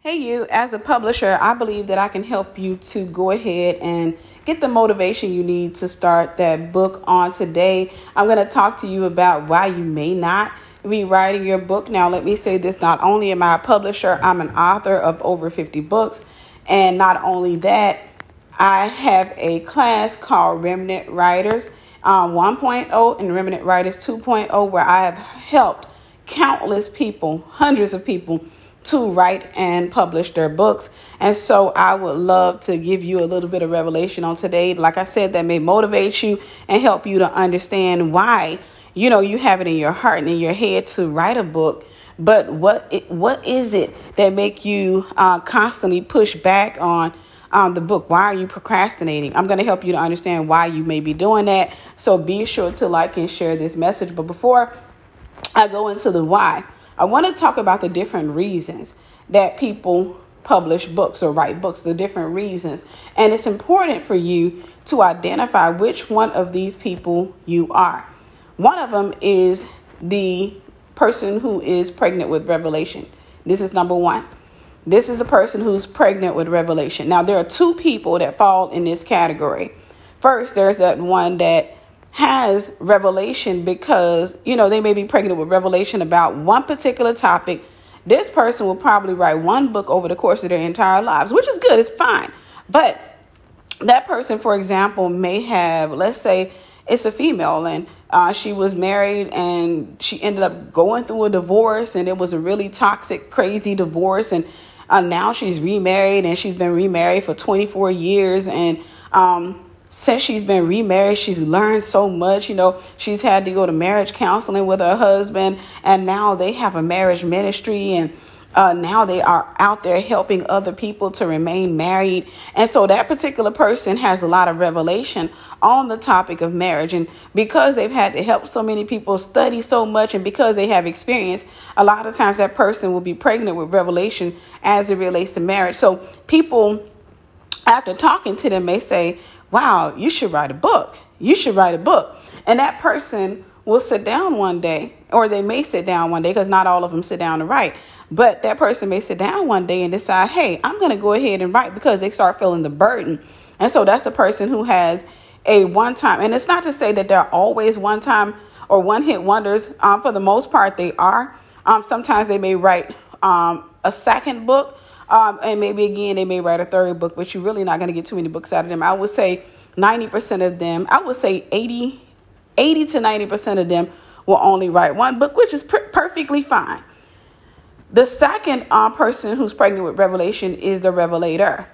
Hey, you, as a publisher, I believe that I can help you to go ahead and get the motivation you need to start that book on today. I'm going to talk to you about why you may not be writing your book. Now, let me say this not only am I a publisher, I'm an author of over 50 books. And not only that, I have a class called Remnant Writers um, 1.0 and Remnant Writers 2.0, where I have helped countless people, hundreds of people to write and publish their books. And so I would love to give you a little bit of revelation on today. Like I said, that may motivate you and help you to understand why, you know, you have it in your heart and in your head to write a book. But what it, what is it that make you uh, constantly push back on um, the book? Why are you procrastinating? I'm going to help you to understand why you may be doing that. So be sure to like and share this message. But before I go into the why, I want to talk about the different reasons that people publish books or write books, the different reasons. And it's important for you to identify which one of these people you are. One of them is the person who is pregnant with revelation. This is number one. This is the person who's pregnant with revelation. Now, there are two people that fall in this category. First, there's that one that has revelation because, you know, they may be pregnant with revelation about one particular topic. This person will probably write one book over the course of their entire lives, which is good, it's fine. But that person, for example, may have, let's say, it's a female and uh, she was married and she ended up going through a divorce and it was a really toxic, crazy divorce. And uh, now she's remarried and she's been remarried for 24 years. And um, since she's been remarried, she's learned so much. You know, she's had to go to marriage counseling with her husband, and now they have a marriage ministry, and uh, now they are out there helping other people to remain married. And so that particular person has a lot of revelation on the topic of marriage. And because they've had to help so many people study so much, and because they have experience, a lot of times that person will be pregnant with revelation as it relates to marriage. So people, after talking to them, may say, wow, you should write a book. You should write a book. And that person will sit down one day, or they may sit down one day, because not all of them sit down to write. But that person may sit down one day and decide, hey, I'm going to go ahead and write because they start feeling the burden. And so that's a person who has a one time, and it's not to say that they're always one time or one hit wonders. Um, for the most part, they are. Um, sometimes they may write um, a second book, um, and maybe again, they may write a third book, but you're really not going to get too many books out of them. I would say 90% of them, I would say 80, 80 to 90% of them will only write one book, which is per- perfectly fine. The second uh, person who's pregnant with revelation is the revelator.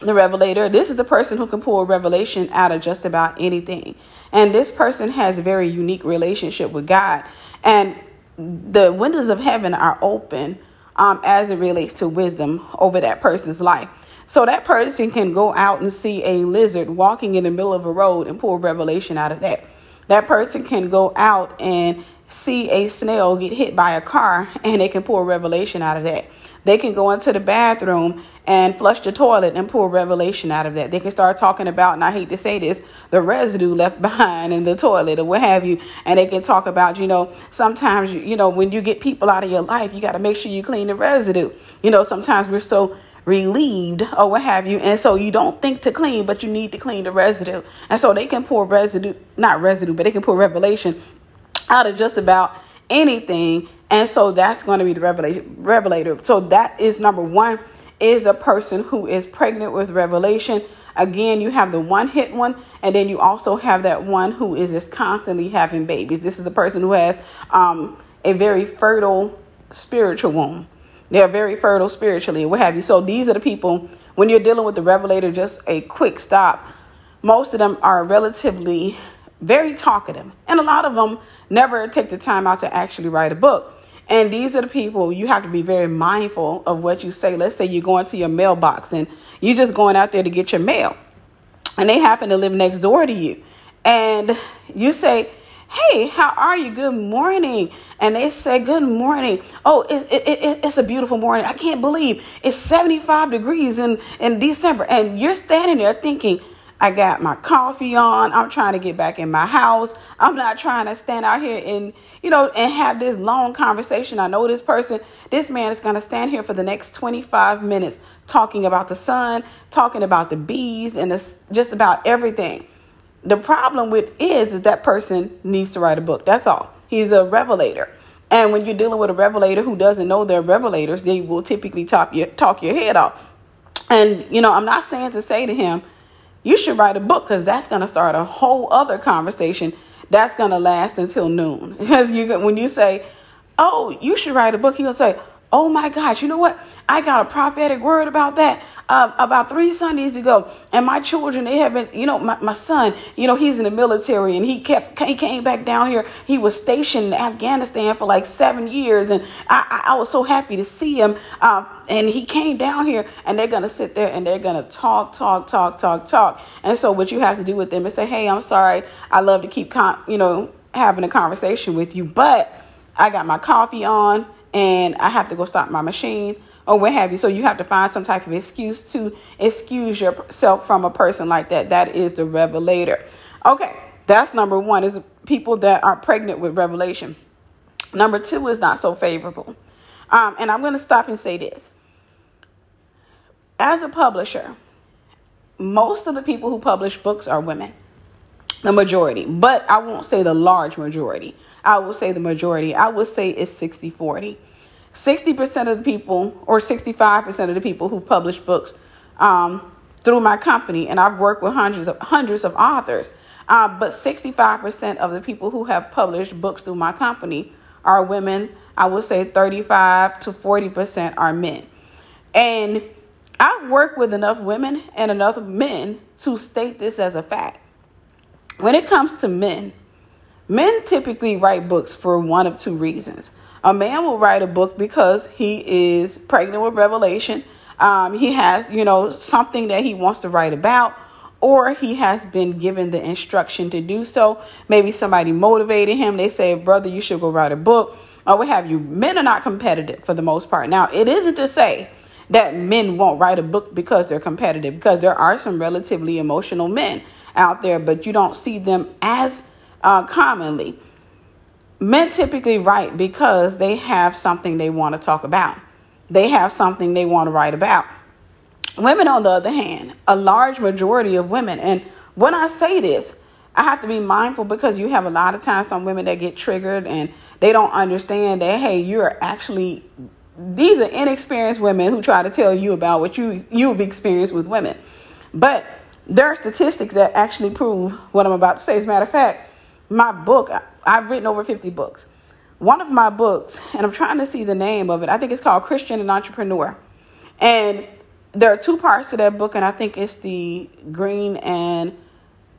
The revelator, this is a person who can pull revelation out of just about anything. And this person has a very unique relationship with God. And the windows of heaven are open um, as it relates to wisdom over that person's life. So that person can go out and see a lizard walking in the middle of a road and pull revelation out of that. That person can go out and see a snail get hit by a car and they can pull revelation out of that. They can go into the bathroom and flush the toilet and pull revelation out of that. They can start talking about, and I hate to say this, the residue left behind in the toilet or what have you. And they can talk about, you know, sometimes, you know, when you get people out of your life, you got to make sure you clean the residue. You know, sometimes we're so relieved or what have you. And so you don't think to clean, but you need to clean the residue. And so they can pour residue, not residue, but they can pour revelation out of just about anything. And so that's going to be the revelation revelator. So that is number one is a person who is pregnant with revelation. Again, you have the one hit one, and then you also have that one who is just constantly having babies. This is the person who has um, a very fertile spiritual womb. They're very fertile spiritually, what have you. So these are the people, when you're dealing with the revelator, just a quick stop. Most of them are relatively very talkative, and a lot of them never take the time out to actually write a book. And these are the people you have to be very mindful of what you say. Let's say you're going to your mailbox and you're just going out there to get your mail, and they happen to live next door to you. And you say, Hey, how are you? Good morning. And they say, Good morning. Oh, it, it, it, it's a beautiful morning. I can't believe it's 75 degrees in, in December. And you're standing there thinking, I got my coffee on. I'm trying to get back in my house. I'm not trying to stand out here and, you know, and have this long conversation. I know this person, this man is going to stand here for the next 25 minutes talking about the sun, talking about the bees, and just about everything. The problem with is, is that person needs to write a book. That's all. He's a revelator. And when you're dealing with a revelator who doesn't know they're revelators, they will typically talk your, talk your head off. And, you know, I'm not saying to say to him, you should write a book because that's going to start a whole other conversation that's going to last until noon. Because you, when you say, oh, you should write a book, he'll say, Oh my gosh, you know what? I got a prophetic word about that uh, about three Sundays ago. And my children, they have been, you know, my, my son, you know, he's in the military and he kept, he came back down here. He was stationed in Afghanistan for like seven years. And I, I, I was so happy to see him. Uh, and he came down here and they're going to sit there and they're going to talk, talk, talk, talk, talk. And so what you have to do with them is say, hey, I'm sorry. I love to keep, con- you know, having a conversation with you, but I got my coffee on and I have to go stop my machine or what have you. So you have to find some type of excuse to excuse yourself from a person like that. That is the revelator. Okay, that's number one is people that are pregnant with revelation. Number two is not so favorable. Um, and I'm going to stop and say this. As a publisher, most of the people who publish books are women, the majority, but I won't say the large majority. I will say the majority. I would say it's 60 40. 60% of the people, or 65% of the people who publish books um, through my company, and I've worked with hundreds of hundreds of authors, uh, but 65% of the people who have published books through my company are women. I would say 35 to 40% are men. And I've worked with enough women and enough men to state this as a fact. When it comes to men, Men typically write books for one of two reasons. A man will write a book because he is pregnant with revelation. Um, he has, you know, something that he wants to write about, or he has been given the instruction to do so. Maybe somebody motivated him. They say, brother, you should go write a book, or what have you. Men are not competitive for the most part. Now, it isn't to say that men won't write a book because they're competitive, because there are some relatively emotional men out there, but you don't see them as uh, commonly. Men typically write because they have something they want to talk about. They have something they want to write about. Women, on the other hand, a large majority of women, and when I say this, I have to be mindful because you have a lot of times some women that get triggered and they don't understand that, hey, you're actually, these are inexperienced women who try to tell you about what you, you've experienced with women. But there are statistics that actually prove what I'm about to say. As a matter of fact, my book, I've written over 50 books. One of my books, and I'm trying to see the name of it, I think it's called Christian and Entrepreneur. And there are two parts to that book, and I think it's the green and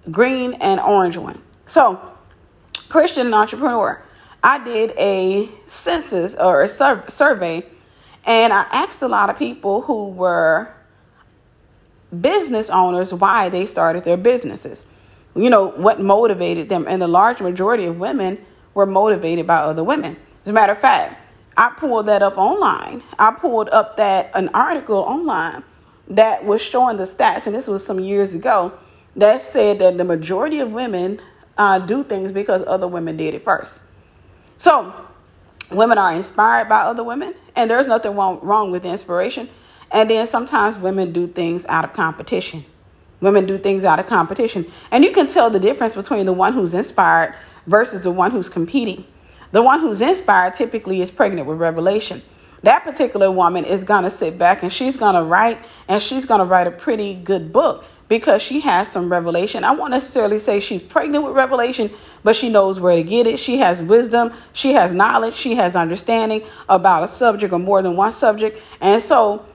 green and orange one. So, Christian and Entrepreneur. I did a census or a sur- survey, and I asked a lot of people who were business owners why they started their businesses you know, what motivated them. And the large majority of women were motivated by other women. As a matter of fact, I pulled that up online. I pulled up that an article online that was showing the stats, and this was some years ago, that said that the majority of women uh, do things because other women did it first. So, women are inspired by other women, and there's nothing wrong, wrong with inspiration. And then sometimes women do things out of competition. Women do things out of competition. And you can tell the difference between the one who's inspired versus the one who's competing. The one who's inspired typically is pregnant with revelation. That particular woman is going to sit back and she's going to write and she's going to write a pretty good book because she has some revelation. I won't necessarily say she's pregnant with revelation, but she knows where to get it. She has wisdom, she has knowledge, she has understanding about a subject or more than one subject. And so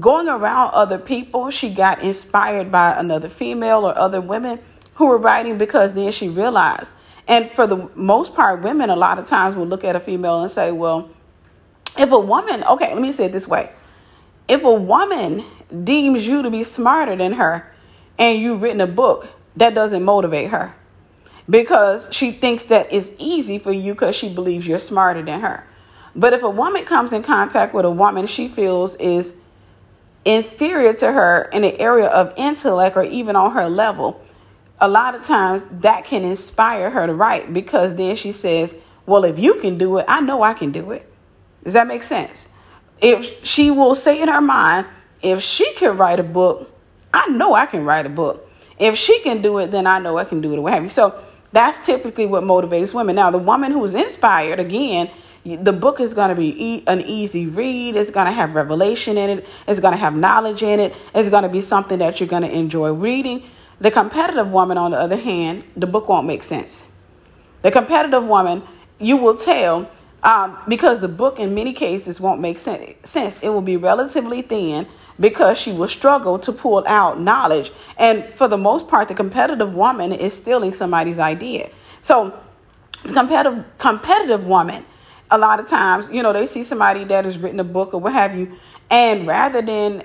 going around other people, she got inspired by another female or other women who were writing because then she realized. And for the most part, women a lot of times will look at a female and say, well, if a woman, okay, let me say it this way. If a woman deems you to be smarter than her and you've written a book, that doesn't motivate her because she thinks that it's easy for you because she believes you're smarter than her. But if a woman comes in contact with a woman she feels is inferior to her in the area of intellect or even on her level, a lot of times that can inspire her to write because then she says, Well, if you can do it, I know I can do it. Does that make sense? If she will say in her mind, if she can write a book, I know I can write a book. If she can do it, then I know I can do it. What have you? So that's typically what motivates women. Now, the woman who's inspired, again, the book is going to be an easy read. It's going to have revelation in it. It's going to have knowledge in it. It's going to be something that you're going to enjoy reading. The competitive woman, on the other hand, the book won't make sense. The competitive woman, you will tell um, because the book in many cases won't make sense. It will be relatively thin because she will struggle to pull out knowledge. And for the most part, the competitive woman is stealing somebody's idea. So, competitive competitive woman, a lot of times, you know, they see somebody that has written a book or what have you, and rather than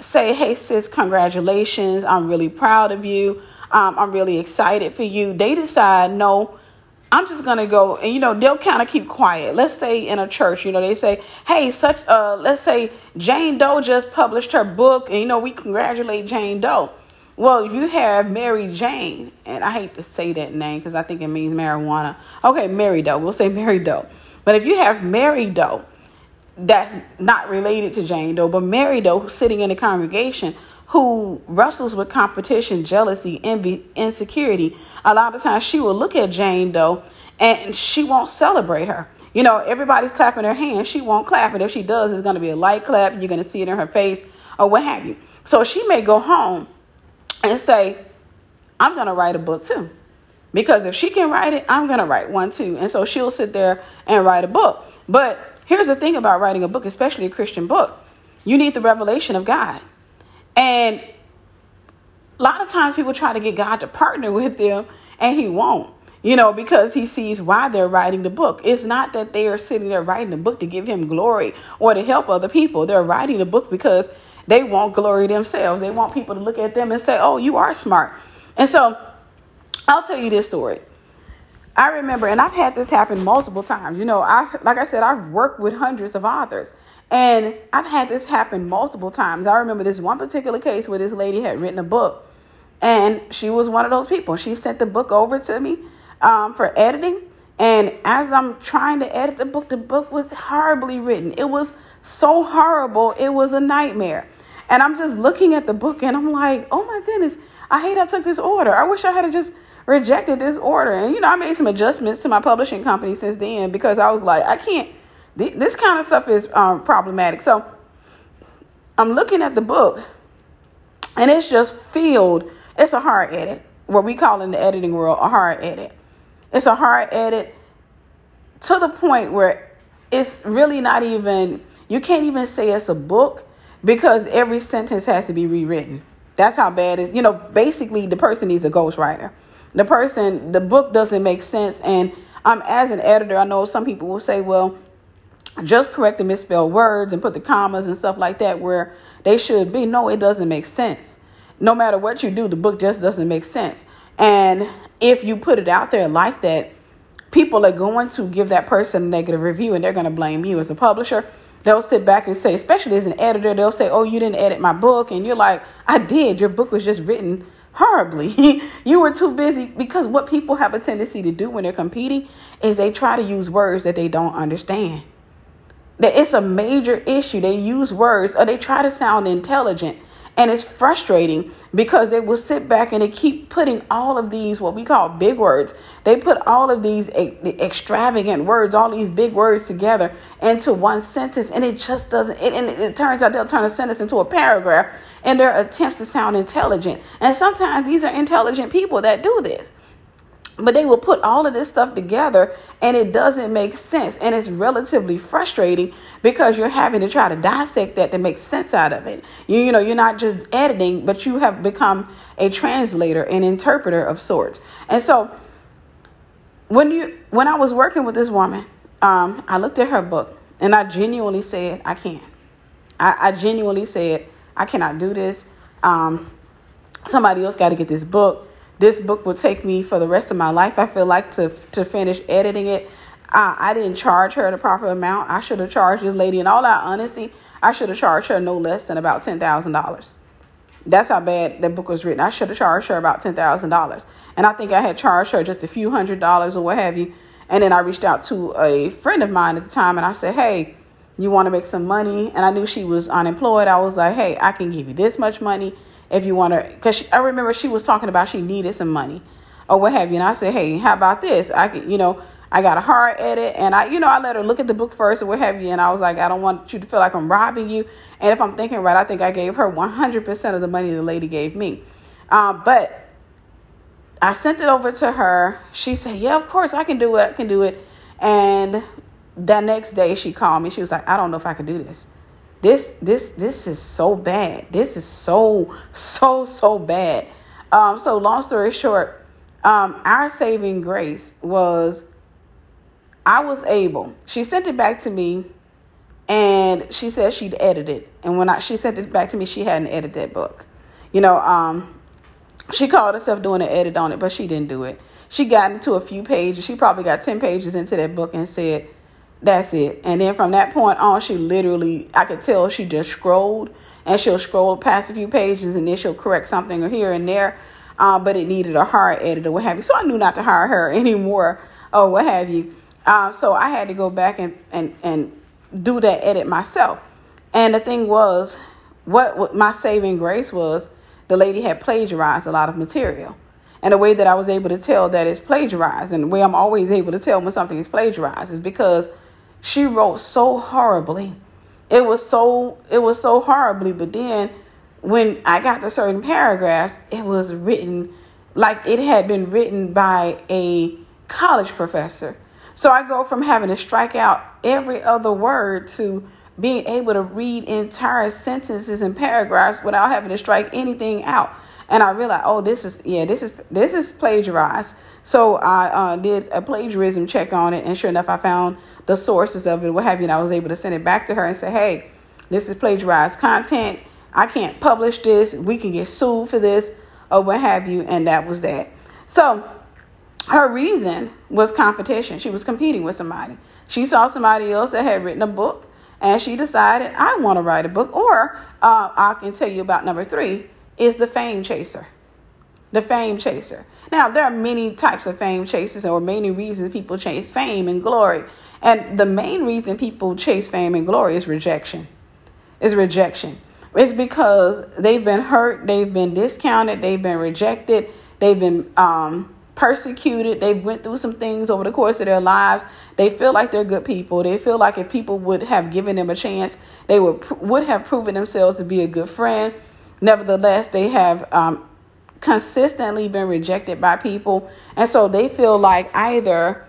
say, "Hey, sis, congratulations! I'm really proud of you. Um, I'm really excited for you," they decide, "No." I'm just gonna go and you know they'll kind of keep quiet. Let's say in a church, you know, they say, "Hey, such uh, let's say Jane Doe just published her book, and you know we congratulate Jane Doe." Well, if you have Mary Jane, and I hate to say that name because I think it means marijuana. Okay, Mary Doe. We'll say Mary Doe. But if you have Mary Doe, that's not related to Jane Doe, but Mary Doe sitting in the congregation who wrestles with competition, jealousy, envy, insecurity, a lot of times she will look at Jane Doe and she won't celebrate her. You know, everybody's clapping her hands. She won't clap. And if she does, it's going to be a light clap. You're going to see it in her face or what have you. So she may go home and say, I'm going to write a book too. Because if she can write it, I'm going to write one too. And so she'll sit there and write a book. But here's the thing about writing a book, especially a Christian book you need the revelation of God. And a lot of times people try to get God to partner with them and he won't. You know, because he sees why they're writing the book. It's not that they are sitting there writing the book to give him glory or to help other people. They're writing the book because they want glory themselves. They want people to look at them and say, oh, you are smart. And so I'll tell you this story. I remember, and I've had this happen multiple times. You know, I like I said, I've worked with hundreds of authors, and I've had this happen multiple times. I remember this one particular case where this lady had written a book, and she was one of those people. She sent the book over to me um, for editing. And as I'm trying to edit the book, the book was horribly written. It was so horrible, it was a nightmare. And I'm just looking at the book and I'm like, oh my goodness, I hate I took this order. I wish I had just rejected this order. And, you know, I made some adjustments to my publishing company since then because I was like, I can't this kind of stuff is um, problematic. So I'm looking at the book, and it's just filled. It's a hard edit, what we call in the editing world a hard edit. It's a hard edit to the point where it's really not even. You can't even say it's a book because every sentence has to be rewritten. That's how bad it. You know, basically, the person needs a ghostwriter. The person, the book doesn't make sense, and um, as an editor, I know some people will say, well just correct the misspelled words and put the commas and stuff like that where they should be. No, it doesn't make sense. No matter what you do, the book just doesn't make sense. And if you put it out there like that, people are going to give that person a negative review and they're going to blame you as a publisher. They'll sit back and say, especially as an editor, they'll say, Oh, you didn't edit my book. And you're like, I did. Your book was just written horribly. you were too busy because what people have a tendency to do when they're competing is they try to use words that they don't understand that it's a major issue. They use words or they try to sound intelligent. And it's frustrating because they will sit back and they keep putting all of these, what we call big words. They put all of these extravagant words, all these big words together into one sentence. And it just doesn't, it, and it turns out they'll turn a sentence into a paragraph in their attempts to sound intelligent. And sometimes these are intelligent people that do this. But they will put all of this stuff together and it doesn't make sense. And it's relatively frustrating because you're having to try to dissect that to make sense out of it. You, you know, you're not just editing, but you have become a translator, an interpreter of sorts. And so when you when I was working with this woman, um, I looked at her book and I genuinely said, I can't. I, I genuinely said, I cannot do this. Um, somebody else got to get this book this book will take me for the rest of my life. I feel like to to finish editing it. I, I didn't charge her the proper amount. I should have charged this lady, in all our honesty, I should have charged her no less than about $10,000. That's how bad that book was written. I should have charged her about $10,000. And I think I had charged her just a few hundred dollars or what have you. And then I reached out to a friend of mine at the time and I said, hey, you want to make some money? And I knew she was unemployed. I was like, hey, I can give you this much money if you want to. Because I remember she was talking about she needed some money or what have you. And I said, hey, how about this? I can, you know, I got a hard edit and I, you know, I let her look at the book first or what have you. And I was like, I don't want you to feel like I'm robbing you. And if I'm thinking right, I think I gave her 100% of the money the lady gave me. Um, but I sent it over to her. She said, yeah, of course I can do it. I can do it. And that next day she called me. She was like, I don't know if I can do this. This, this, this is so bad. This is so, so, so bad. Um, so long story short, um, our saving grace was I was able. She sent it back to me, and she said she'd edit it. And when I she sent it back to me, she hadn't edited that book. You know, um, she called herself doing an edit on it, but she didn't do it. She got into a few pages. She probably got ten pages into that book and said, "That's it." And then from that point on, she literally, I could tell she just scrolled, and she'll scroll past a few pages, and then she'll correct something or here and there. Uh, but it needed a hard edit or what have you. So I knew not to hire her anymore or what have you. Um, so I had to go back and, and, and do that edit myself. And the thing was, what, what my saving grace was, the lady had plagiarized a lot of material. And the way that I was able to tell that it's plagiarized, and the way I'm always able to tell when something is plagiarized, is because she wrote so horribly. It was so it was so horribly, but then when I got to certain paragraphs, it was written like it had been written by a college professor. So I go from having to strike out every other word to being able to read entire sentences and paragraphs without having to strike anything out. And I realized, oh, this is yeah, this is this is plagiarized. So I uh, did a plagiarism check on it, and sure enough, I found the sources of it, what have you. And I was able to send it back to her and say, hey, this is plagiarized content. I can't publish this. We can get sued for this, or what have you. And that was that. So her reason was competition. She was competing with somebody. She saw somebody else that had written a book and she decided, I want to write a book. Or uh, I can tell you about number three is the fame chaser. The fame chaser. Now, there are many types of fame chasers or many reasons people chase fame and glory. And the main reason people chase fame and glory is rejection. Is rejection. It's because they've been hurt, they've been discounted, they've been rejected, they've been um, persecuted. They went through some things over the course of their lives. They feel like they're good people. They feel like if people would have given them a chance, they would would have proven themselves to be a good friend. Nevertheless, they have um, consistently been rejected by people, and so they feel like either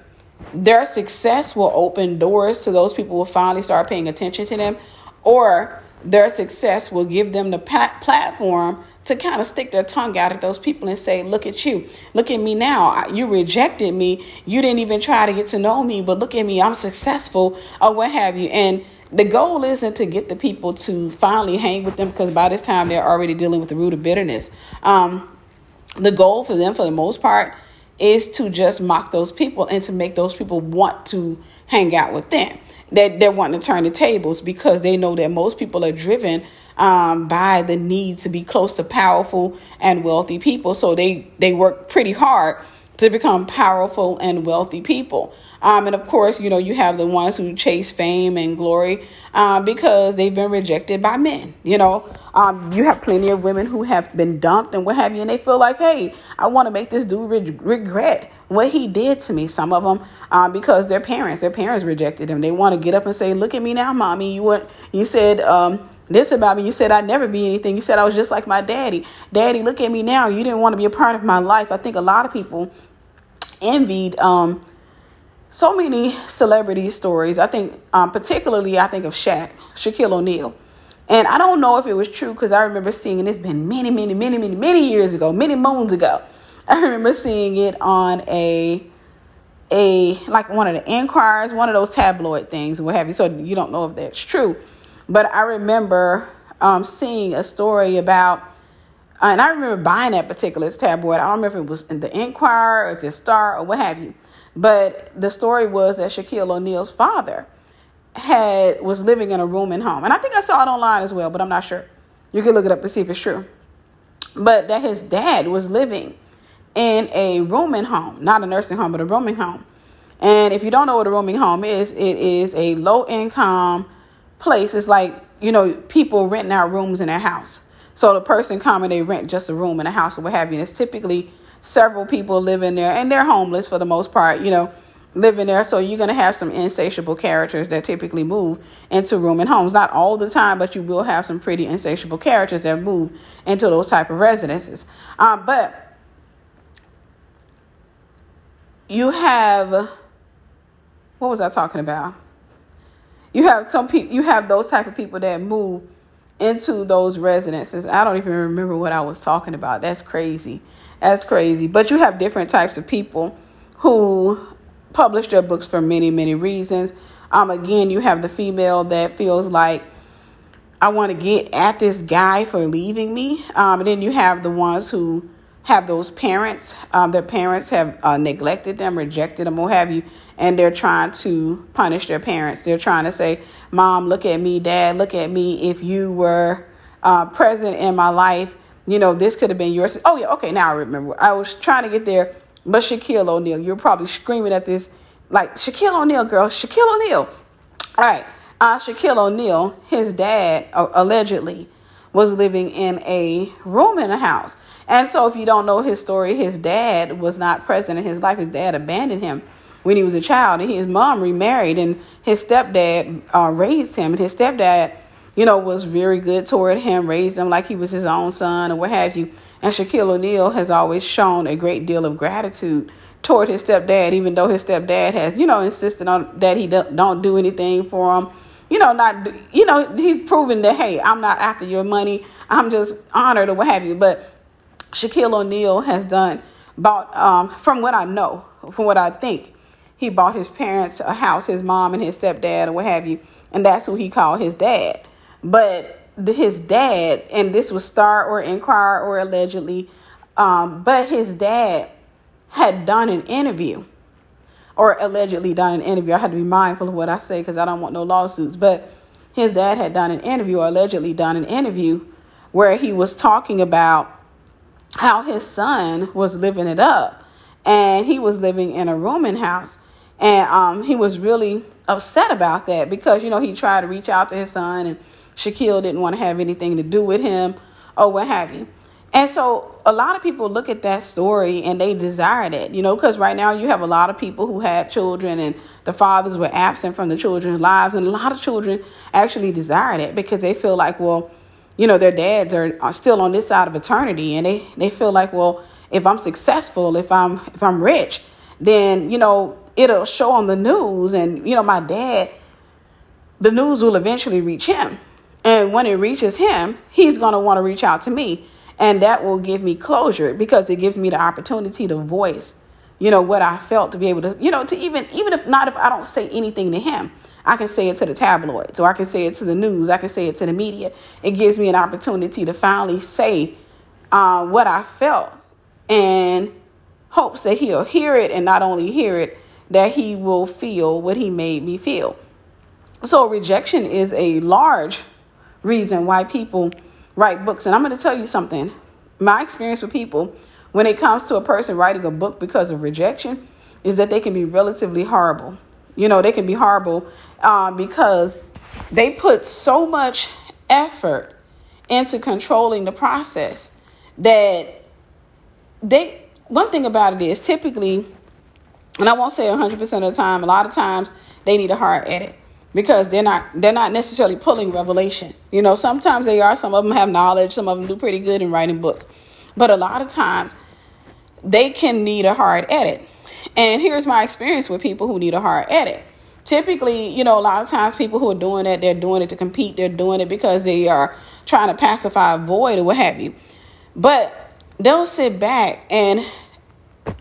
their success will open doors to those people who finally start paying attention to them, or their success will give them the platform to kind of stick their tongue out at those people and say, Look at you. Look at me now. You rejected me. You didn't even try to get to know me, but look at me. I'm successful, or what have you. And the goal isn't to get the people to finally hang with them because by this time they're already dealing with the root of bitterness. Um, the goal for them, for the most part, is to just mock those people and to make those people want to hang out with them. That they're, they're wanting to turn the tables because they know that most people are driven um, by the need to be close to powerful and wealthy people. So they, they work pretty hard to become powerful and wealthy people. Um, and of course, you know, you have the ones who chase fame and glory uh, because they've been rejected by men. You know, um, you have plenty of women who have been dumped and what have you, and they feel like, hey, I want to make this dude re- regret what he did to me. Some of them uh, because their parents, their parents rejected them. They want to get up and say, look at me now, mommy. You went, you said, um, this about me. You said I'd never be anything. You said I was just like my daddy. Daddy, look at me now. You didn't want to be a part of my life. I think a lot of people envied um, so many celebrity stories. I think, um, particularly, I think of Shaq, Shaquille O'Neal. And I don't know if it was true because I remember seeing it. It's been many, many, many, many, many years ago, many moons ago. I remember seeing it on a a like one of the Enquires, one of those tabloid things, what have you. So you don't know if that's true. But I remember um, seeing a story about, and I remember buying that particular tabloid. I don't remember if it was in the Enquirer, if it's Star, or what have you. But the story was that Shaquille O'Neal's father had was living in a room and home. And I think I saw it online as well, but I'm not sure. You can look it up to see if it's true. But that his dad was living in a rooming home, not a nursing home, but a rooming home. And if you don't know what a rooming home is, it is a low income place. It's like, you know, people renting out rooms in their house. So the person come and they rent just a room in a house or what have you. And it's typically several people living there and they're homeless for the most part, you know, living there. So you're going to have some insatiable characters that typically move into room and homes. Not all the time, but you will have some pretty insatiable characters that move into those type of residences. Um, but you have what was I talking about? You have some people you have those type of people that move into those residences. I don't even remember what I was talking about. That's crazy. That's crazy. But you have different types of people who publish their books for many, many reasons. Um, again, you have the female that feels like I want to get at this guy for leaving me. Um, and then you have the ones who have those parents, um, their parents have uh, neglected them, rejected them, what have you, and they're trying to punish their parents. They're trying to say, Mom, look at me, Dad, look at me. If you were uh, present in my life, you know, this could have been yours. Oh, yeah, okay, now I remember. I was trying to get there, but Shaquille O'Neal, you're probably screaming at this, like, Shaquille O'Neal, girl, Shaquille O'Neal. All right, uh, Shaquille O'Neal, his dad, uh, allegedly, was living in a room in a house. And so, if you don't know his story, his dad was not present in his life. His dad abandoned him when he was a child, and his mom remarried, and his stepdad uh, raised him. And his stepdad, you know, was very good toward him, raised him like he was his own son, or what have you. And Shaquille O'Neal has always shown a great deal of gratitude toward his stepdad, even though his stepdad has, you know, insisted on that he don't do anything for him you know, not, you know, he's proven that, hey, I'm not after your money. I'm just honored or what have you. But Shaquille O'Neal has done, bought, um, from what I know, from what I think, he bought his parents a house, his mom and his stepdad or what have you. And that's who he called his dad. But his dad, and this was Star or Enquirer or allegedly, um, but his dad had done an interview or allegedly done an interview. I had to be mindful of what I say because I don't want no lawsuits. But his dad had done an interview, or allegedly done an interview, where he was talking about how his son was living it up, and he was living in a rooming house, and um, he was really upset about that because you know he tried to reach out to his son, and Shaquille didn't want to have anything to do with him, or what have you. And so a lot of people look at that story and they desire that, you know, because right now you have a lot of people who had children and the fathers were absent from the children's lives. And a lot of children actually desire that because they feel like, well, you know, their dads are, are still on this side of eternity. And they, they feel like, well, if I'm successful, if I'm if I'm rich, then, you know, it'll show on the news. And, you know, my dad, the news will eventually reach him. And when it reaches him, he's going to want to reach out to me and that will give me closure because it gives me the opportunity to voice you know what i felt to be able to you know to even even if not if i don't say anything to him i can say it to the tabloids or i can say it to the news i can say it to the media it gives me an opportunity to finally say uh, what i felt and hopes that he'll hear it and not only hear it that he will feel what he made me feel so rejection is a large reason why people write books. And I'm going to tell you something. My experience with people when it comes to a person writing a book because of rejection is that they can be relatively horrible. You know, they can be horrible uh, because they put so much effort into controlling the process that they, one thing about it is typically, and I won't say 100% of the time, a lot of times they need a hard edit because they're not they're not necessarily pulling revelation. You know, sometimes they are. Some of them have knowledge. Some of them do pretty good in writing books, but a lot of times they can need a hard edit. And here's my experience with people who need a hard edit. Typically, you know, a lot of times people who are doing that, they're doing it to compete. They're doing it because they are trying to pacify a void or what have you. But they'll sit back and,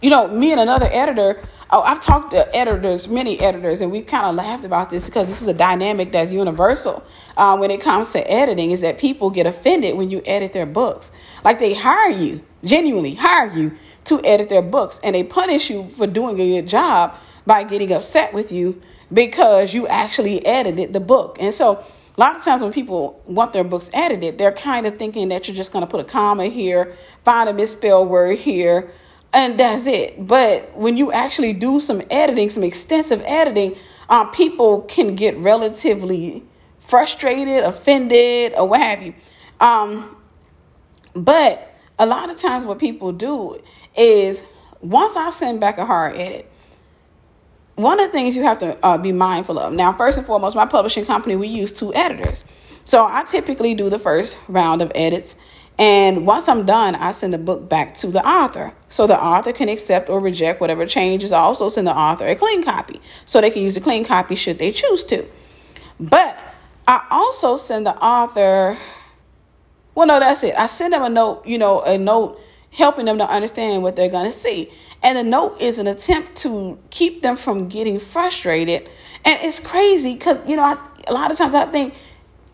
you know, me and another editor oh, I've talked to editors, many editors, and we've kind of laughed about this because this is a dynamic that's universal uh, when it comes to editing. Is that people get offended when you edit their books, like they hire you, genuinely hire you to edit their books, and they punish you for doing a good job by getting upset with you because you actually edited the book. And so a lot of times when people want their books edited, they're kind of thinking that you're just going to put a comma here, find a misspelled word here, and that's it. But when you actually do some editing, some extensive editing, um, people can get relatively frustrated, offended, or what have you. Um, but a lot of times, what people do is once I send back a hard edit, one of the things you have to uh, be mindful of now, first and foremost, my publishing company, we use two editors. So I typically do the first round of edits and once I'm done, I send the book back to the author. So the author can accept or reject whatever changes. I also send the author a clean copy so they can use a clean copy should they choose to. But I also send the author, well, no, that's it. I send them a note, you know, a note helping them to understand what they're going to see. And the note is an attempt to keep them from getting frustrated. And it's crazy because, you know, I, a lot of times I think,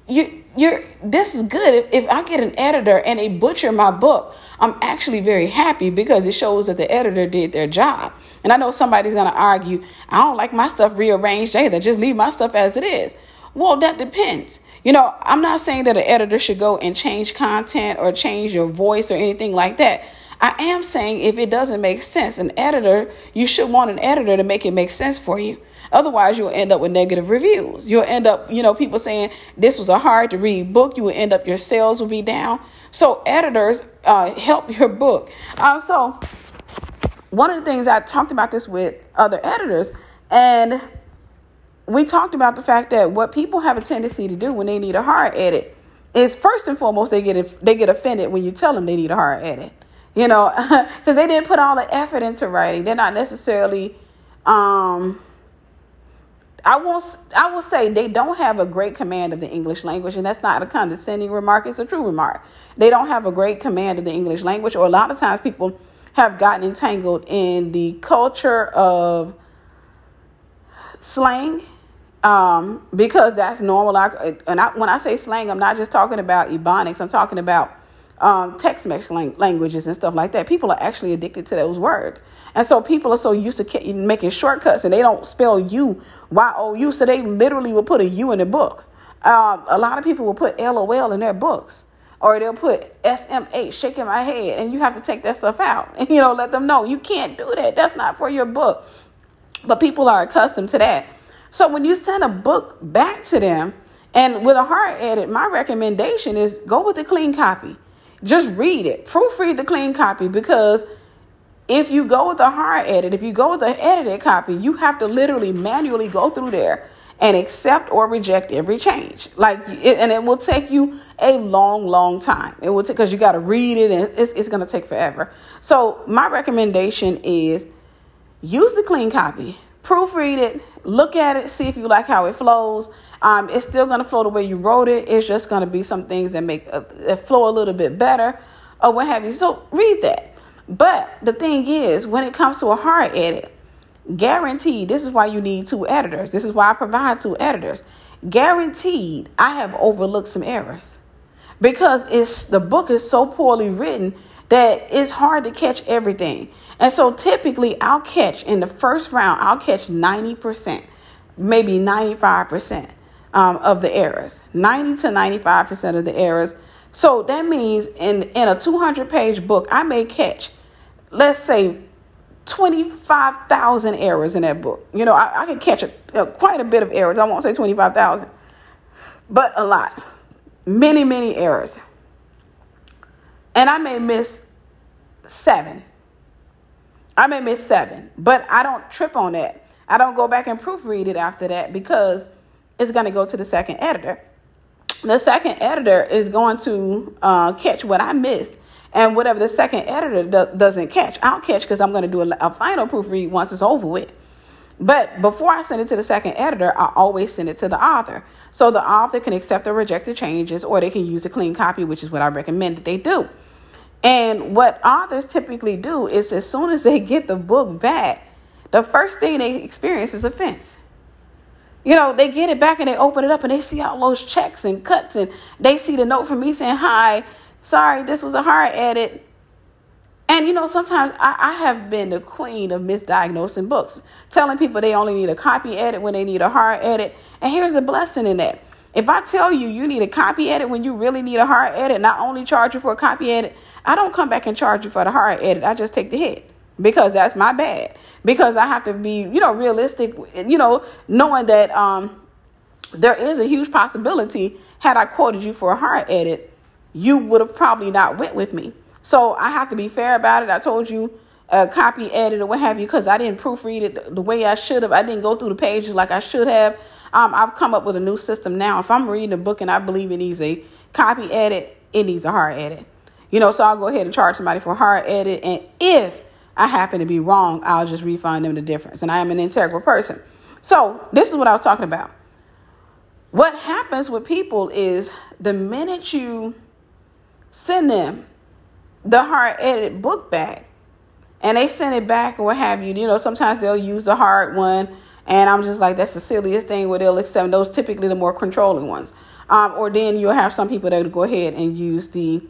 you you're this is good. If, if i get an editor and they butcher my book i'm actually very happy because it shows that the editor did their job. And i know somebody's going to argue i don't like my stuff rearranged either. Just leave my stuff as it is. Well that depends. You know i'm not saying that an editor should go and change content or change your voice or anything like that. I am saying if it doesn't make sense an editor you should want an editor to make it make sense for you Otherwise, you'll end up with negative reviews. You'll end up, you know, people saying this was a hard to read book. You will end up, your sales will be down. So, editors uh, help your book. Um, so, one of the things I talked about this with other editors, and we talked about the fact that what people have a tendency to do when they need a hard edit is first and foremost they get they get offended when you tell them they need a hard edit. You know, because they didn't put all the effort into writing. They're not necessarily um, I won't. I will say they don't have a great command of the English language, and that's not a condescending remark. It's a true remark. They don't have a great command of the English language, or a lot of times people have gotten entangled in the culture of slang um, because that's normal. I, and I, when I say slang, I'm not just talking about ebonics. I'm talking about um, text languages and stuff like that. People are actually addicted to those words. And so people are so used to making shortcuts and they don't spell you Y O U. So they literally will put a U in the book. Um, a lot of people will put LOL in their books or they'll put SMH, shaking my head. And you have to take that stuff out and, you know, let them know you can't do that. That's not for your book. But people are accustomed to that. So when you send a book back to them, and with a hard edit, my recommendation is go with a clean copy just read it. Proofread the clean copy because if you go with a hard edit, if you go with an edited copy, you have to literally manually go through there and accept or reject every change. Like, and it will take you a long, long time. It will take because you got to read it, and it's it's going to take forever. So my recommendation is use the clean copy, proofread it, look at it, see if you like how it flows. Um, it's still going to flow the way you wrote it. It's just going to be some things that make uh, that flow a little bit better or what have you. So read that. But the thing is, when it comes to a hard edit, guaranteed, this is why you need two editors. This is why I provide two editors. Guaranteed, I have overlooked some errors because it's the book is so poorly written that it's hard to catch everything. And so typically I'll catch in the first round, I'll catch 90%, maybe 95% um, of the errors, 90 to 95% of the errors. So that means in, in a 200 page book, I may catch, let's say, 25,000 errors in that book. You know, I, I can catch a, a, quite a bit of errors. I won't say 25,000, but a lot. Many, many errors. And I may miss seven. I may miss seven, but I don't trip on that. I don't go back and proofread it after that because it's going to go to the second editor. The second editor is going to uh, catch what I missed. And whatever the second editor do- doesn't catch, I'll catch because I'm going to do a, a final proofread once it's over with. But before I send it to the second editor, I always send it to the author. So the author can accept or reject the changes, or they can use a clean copy, which is what I recommend that they do. And what authors typically do is as soon as they get the book back, the first thing they experience is offense. You know, they get it back and they open it up and they see all those checks and cuts and they see the note from me saying, Hi, sorry, this was a hard edit. And you know, sometimes I, I, have been the queen of misdiagnosing books, telling people they only need a copy edit when they need a hard edit. And here's a blessing in that. If I tell you you need a copy edit when you really need a hard edit, and I only charge you for a copy edit, I don't come back and charge you for the hard edit. I just take the hit because that's my bad. Because I have to be, you know, realistic, you know, knowing that um, there is a huge possibility had I quoted you for a hard edit, you would have probably not went with me. So I have to be fair about it. I told you a copy edit or what have you because I didn't proofread it the way I should have. I didn't go through the pages like I should have. Um, I've come up with a new system now. If I'm reading a book and I believe it needs a copy edit, it needs a hard edit. You know, so I'll go ahead and charge somebody for a hard edit. And if I happen to be wrong, I'll just refund them the difference. And I am an integral person. So this is what I was talking about. What happens with people is the minute you send them the hard edited book back and they send it back or what have you, you know, sometimes they'll use the hard one. And I'm just like, that's the silliest thing where they'll accept those typically the more controlling ones. Um, or then you'll have some people that will go ahead and use the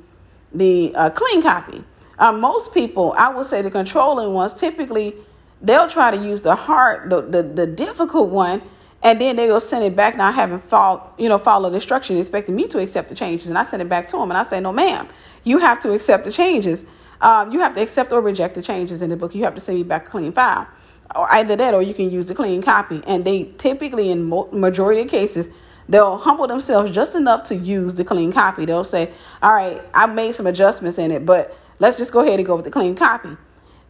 the uh, clean copy. Uh, most people, I would say the controlling ones, typically they'll try to use the hard, the, the, the difficult one, and then they'll send it back not having follow, you know, followed instructions, expecting me to accept the changes. And I send it back to them and I say, no, ma'am, you have to accept the changes. Um, you have to accept or reject the changes in the book. You have to send me back a clean file. Or either that or you can use the clean copy. And they typically, in mo- majority of cases, they'll humble themselves just enough to use the clean copy. They'll say, all right, I made some adjustments in it, but let's just go ahead and go with the clean copy.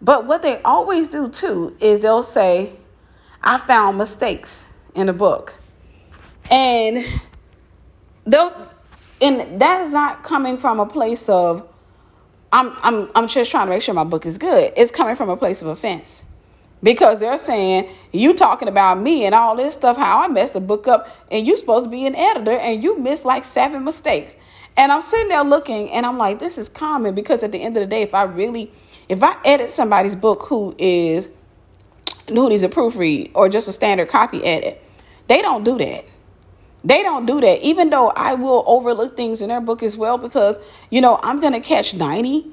But what they always do too is they'll say, I found mistakes in the book. And they'll and that is not coming from a place of I'm I'm I'm just trying to make sure my book is good. It's coming from a place of offense. Because they're saying you talking about me and all this stuff, how I messed the book up, and you supposed to be an editor and you missed like seven mistakes. And I'm sitting there looking and I'm like, this is common because at the end of the day, if I really if I edit somebody's book who is who needs a proofread or just a standard copy edit, they don't do that. They don't do that, even though I will overlook things in their book as well, because, you know, I'm going to catch 90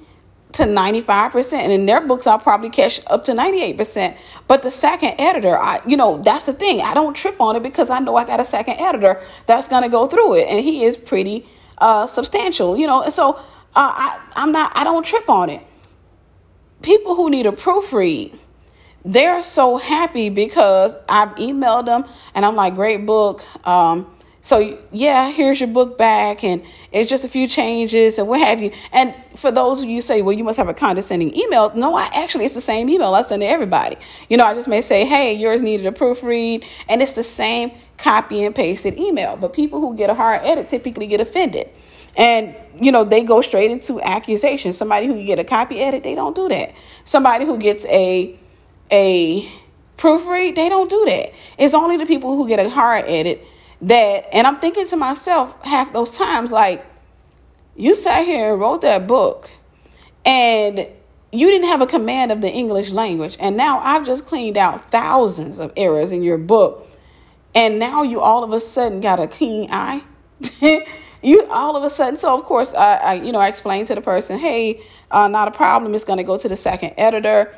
to 95%. And in their books, I'll probably catch up to 98%. But the second editor, I, you know, that's the thing. I don't trip on it because I know I got a second editor that's going to go through it. And he is pretty uh, substantial, you know. So uh, I, I'm not, I don't trip on it. People who need a proofread, they're so happy because I've emailed them and I'm like, great book. Um, so yeah, here's your book back, and it's just a few changes and what have you. And for those of you say, well, you must have a condescending email. No, I actually it's the same email I send to everybody. You know, I just may say, hey, yours needed a proofread, and it's the same copy and pasted email. But people who get a hard edit typically get offended. And you know, they go straight into accusation. Somebody who get a copy edit, they don't do that. Somebody who gets a a proofread, they don't do that. It's only the people who get a hard edit that, and I'm thinking to myself half those times, like, you sat here and wrote that book and you didn't have a command of the English language. And now I've just cleaned out thousands of errors in your book. And now you all of a sudden got a keen eye. you all of a sudden, so of course, I, I you know, I explained to the person, hey, uh, not a problem. It's going to go to the second editor.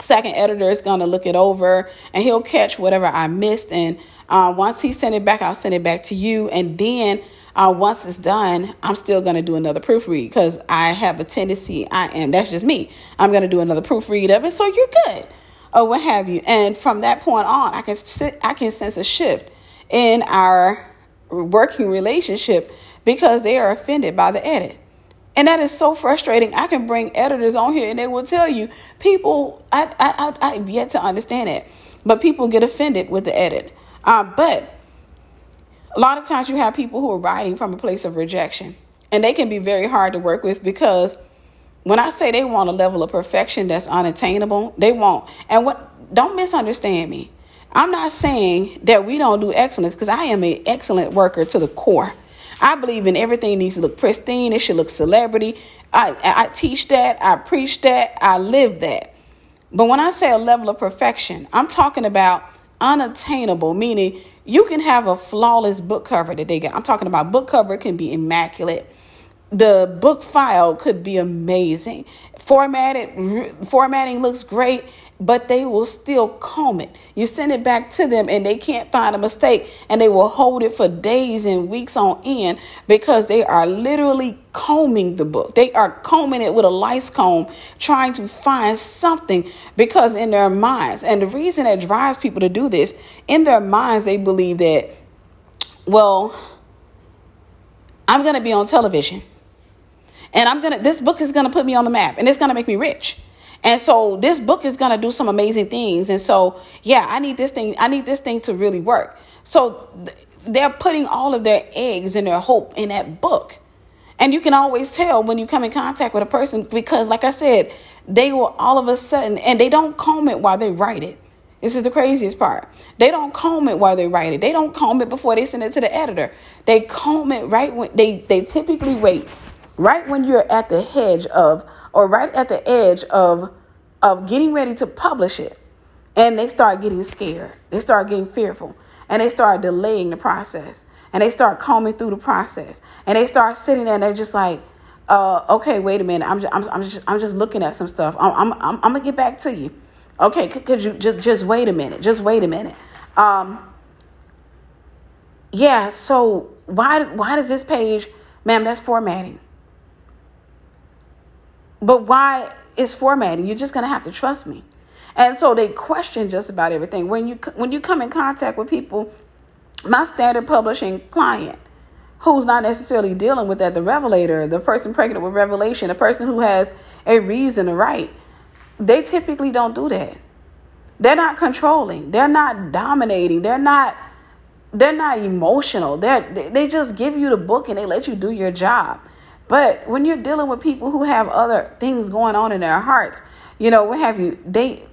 Second editor is going to look it over and he'll catch whatever I missed. And uh, once he sent it back, I'll send it back to you. And then uh, once it's done, I'm still going to do another proofread because I have a tendency, I am, that's just me. I'm going to do another proofread of it. So you're good or what have you. And from that point on, I can sit, I can sense a shift in our working relationship because they are offended by the edit. And that is so frustrating. I can bring editors on here and they will tell you people, I, I, I, I've yet to understand it, but people get offended with the edit. Uh, but a lot of times you have people who are writing from a place of rejection, and they can be very hard to work with because when I say they want a level of perfection that's unattainable, they won't. And what don't misunderstand me. I'm not saying that we don't do excellence because I am an excellent worker to the core. I believe in everything needs to look pristine. It should look celebrity. I, I teach that. I preach that. I live that. But when I say a level of perfection, I'm talking about unattainable, meaning you can have a flawless book cover that they got. I'm talking about book cover can be immaculate. The book file could be amazing. Formatted formatting looks great but they will still comb it. You send it back to them and they can't find a mistake and they will hold it for days and weeks on end because they are literally combing the book. They are combing it with a lice comb, trying to find something because in their minds, and the reason that drives people to do this, in their minds, they believe that, well, I'm going to be on television and I'm going to, this book is going to put me on the map and it's going to make me rich. And so this book is going to do some amazing things. And so, yeah, I need this thing. I need this thing to really work. So they're putting all of their eggs and their hope in that book. And you can always tell when you come in contact with a person because, like I said, they will all of a sudden, and they don't comb it while they write it. This is the craziest part. They don't comb it while they write it. They don't comb it before they send it to the editor. They comb it right when they, they typically wait right when you're at the hedge of or right at the edge of of getting ready to publish it and they start getting scared. They start getting fearful and they start delaying the process and they start combing through the process and they start sitting there and they're just like uh, okay wait a minute. I'm just i'm, I'm just i'm just looking at some stuff. I'm i'm, I'm, I'm gonna get back to you. Okay could, could you just just wait a minute. Just wait a minute. Um yeah so why why does this page ma'am that's formatting but why is formatting? You're just going to have to trust me. And so they question just about everything. When you when you come in contact with people, my standard publishing client, who's not necessarily dealing with that, the revelator, the person pregnant with revelation, the person who has a reason to write, they typically don't do that. They're not controlling. They're not dominating. They're not they're not emotional. They're, they just give you the book and they let you do your job. But when you're dealing with people who have other things going on in their hearts, you know, what have you, they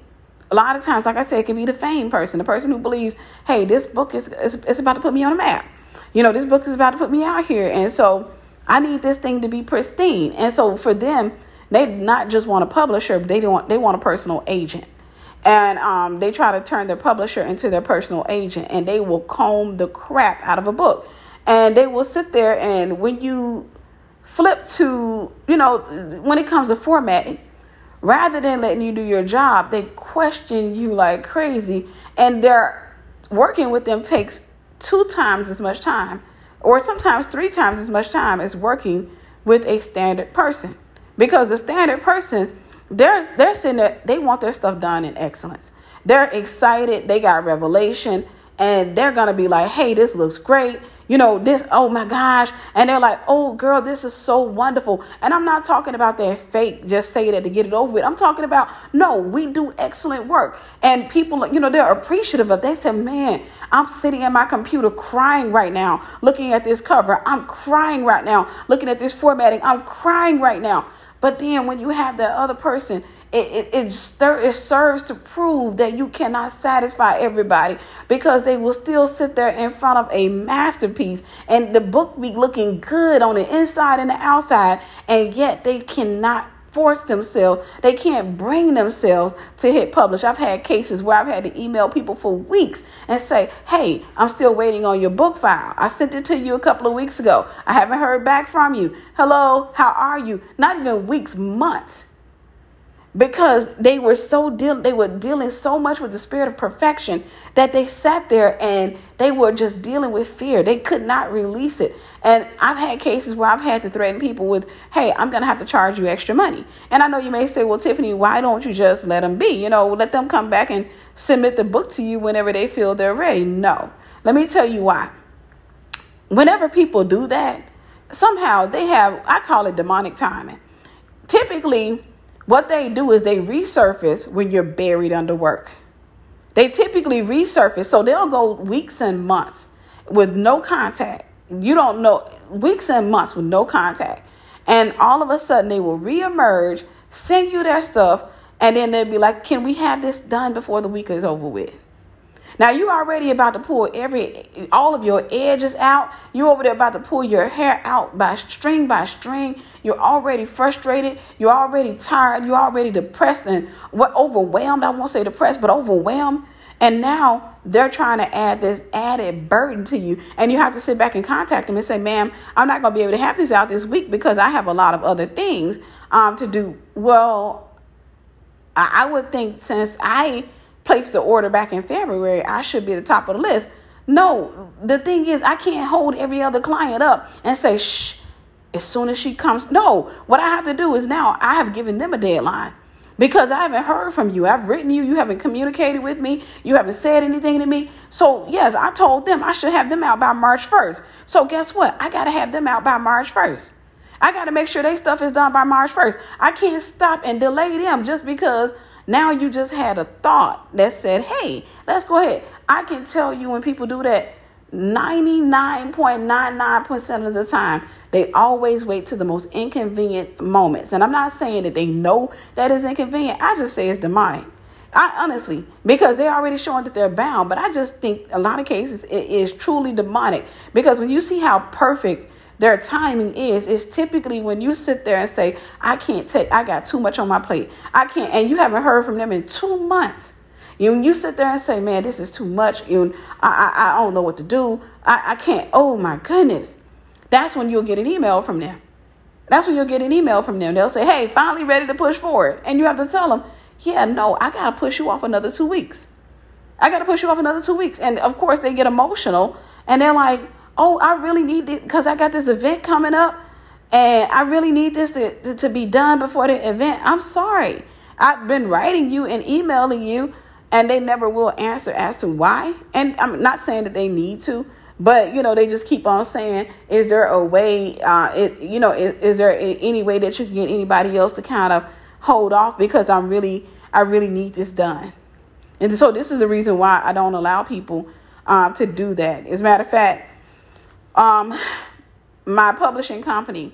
a lot of times, like I said, it can be the fame person, the person who believes, hey, this book is it's about to put me on a map. You know, this book is about to put me out here. And so I need this thing to be pristine. And so for them, they not just want a publisher, they want they want a personal agent. And um, they try to turn their publisher into their personal agent, and they will comb the crap out of a book. And they will sit there, and when you flip to, you know, when it comes to formatting, rather than letting you do your job, they question you like crazy. And they're working with them takes two times as much time, or sometimes three times as much time as working with a standard person. Because the standard person, they're they're sitting there, they want their stuff done in excellence. They're excited, they got revelation, and they're gonna be like, hey, this looks great you know, this, oh my gosh. And they're like, oh, girl, this is so wonderful. And I'm not talking about that fake, just say that to get it over with. I'm talking about, no, we do excellent work. And people, you know, they're appreciative of They said, man, I'm sitting at my computer crying right now, looking at this cover. I'm crying right now, looking at this formatting. I'm crying right now. But then when you have that other person it, it, it, stir, it serves to prove that you cannot satisfy everybody because they will still sit there in front of a masterpiece and the book be looking good on the inside and the outside, and yet they cannot force themselves, they can't bring themselves to hit publish. I've had cases where I've had to email people for weeks and say, Hey, I'm still waiting on your book file. I sent it to you a couple of weeks ago. I haven't heard back from you. Hello, how are you? Not even weeks, months because they were so deal they were dealing so much with the spirit of perfection that they sat there and they were just dealing with fear. They could not release it. And i've had cases where i've had to threaten people with hey i'm going to have to charge you extra money. And i know you may say well tiffany why don't you just let them be? You know let them come back and submit the book to you whenever they feel they're ready. No. Let me tell you why. Whenever people do that somehow they have i call it demonic timing. Typically what they do is they resurface when you're buried under work. They typically resurface, so they'll go weeks and months with no contact. You don't know, weeks and months with no contact. And all of a sudden, they will reemerge, send you their stuff, and then they'll be like, Can we have this done before the week is over with? Now you already about to pull every all of your edges out. You over there about to pull your hair out by string by string. You're already frustrated. You're already tired. You're already depressed and what overwhelmed. I won't say depressed, but overwhelmed. And now they're trying to add this added burden to you. And you have to sit back and contact them and say, ma'am, I'm not going to be able to have this out this week because I have a lot of other things um, to do. Well, I would think since I placed the order back in February, I should be at the top of the list. No, the thing is, I can't hold every other client up and say, shh, as soon as she comes. No, what I have to do is now I have given them a deadline because I haven't heard from you. I've written you, you haven't communicated with me, you haven't said anything to me. So, yes, I told them I should have them out by March 1st. So, guess what? I got to have them out by March 1st. I got to make sure their stuff is done by March 1st. I can't stop and delay them just because now you just had a thought that said, hey, let's go ahead. I can tell you when people do that, 99.99% of the time, they always wait to the most inconvenient moments. And I'm not saying that they know that is inconvenient, I just say it's demonic. I honestly, because they're already showing that they're bound, but I just think a lot of cases it is truly demonic. Because when you see how perfect their timing is is typically when you sit there and say i can't take i got too much on my plate. I can't and you haven't heard from them in two months. You, you sit there and say man this is too much you I, I, I don't know what to do. I, I can't oh my goodness. That's when you'll get an email from them. That's when you'll get an email from them. They'll say hey finally ready to push forward and you have to tell them yeah no i gotta push you off another two weeks. I gotta push you off another two weeks and of course they get emotional and they're like oh, I really need it because I got this event coming up and I really need this to, to, to, be done before the event. I'm sorry. I've been writing you and emailing you, and they never will answer as to why. And I'm not saying that they need to, but you know, they just keep on saying, "Is there a way? Uh, it, you know, is, is there any way that you can get anybody else to kind of hold off because I'm really, I really need this done." And so this is the reason why I don't allow people um, to do that. As a matter of fact, um, my publishing company,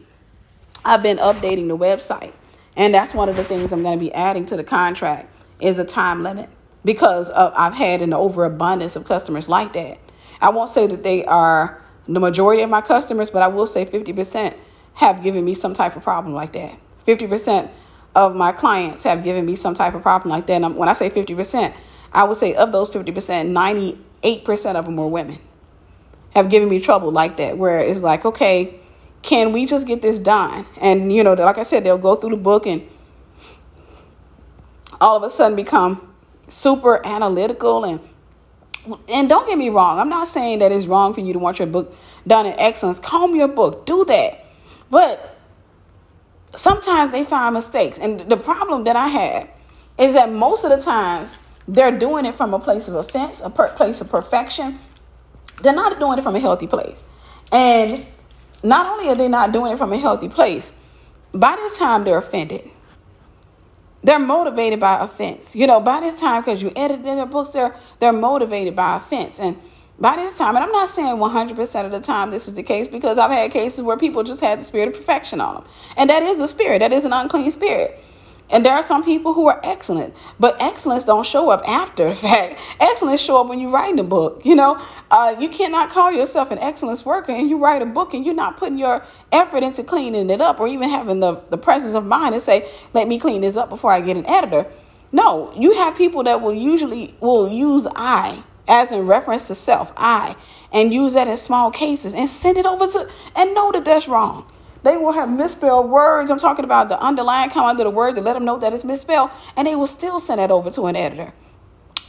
I've been updating the website. And that's one of the things I'm going to be adding to the contract is a time limit because of, I've had an overabundance of customers like that. I won't say that they are the majority of my customers, but I will say 50% have given me some type of problem like that. 50% of my clients have given me some type of problem like that. And when I say 50%, I would say of those 50%, 98% of them were women have given me trouble like that, where it's like, okay, can we just get this done? And, you know, like I said, they'll go through the book and all of a sudden become super analytical and and don't get me wrong, I'm not saying that it's wrong for you to want your book done in excellence. Comb your book, do that. But sometimes they find mistakes. And the problem that I have is that most of the times they're doing it from a place of offense, a per- place of perfection, they're not doing it from a healthy place. And not only are they not doing it from a healthy place, by this time they're offended. They're motivated by offense. You know, by this time, because you edited their books, they're they're motivated by offense. And by this time, and I'm not saying 100% of the time this is the case because I've had cases where people just had the spirit of perfection on them. And that is a spirit, that is an unclean spirit. And there are some people who are excellent, but excellence don't show up after the fact. Excellence show up when you write a book. You know, uh, you cannot call yourself an excellence worker and you write a book and you're not putting your effort into cleaning it up or even having the, the presence of mind to say, let me clean this up before I get an editor. No, you have people that will usually will use I as in reference to self, I, and use that in small cases and send it over to and know that that's wrong. They will have misspelled words. I'm talking about the underline come under the word to let them know that it's misspelled, and they will still send that over to an editor.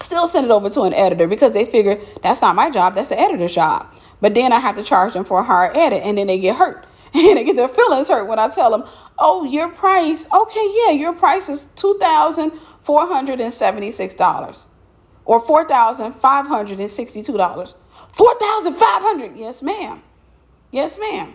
Still send it over to an editor because they figure that's not my job, that's the editor's job. But then I have to charge them for a hard edit, and then they get hurt. And they get their feelings hurt when I tell them, oh, your price, okay, yeah, your price is $2,476 or $4,562. 4500 Yes, ma'am. Yes, ma'am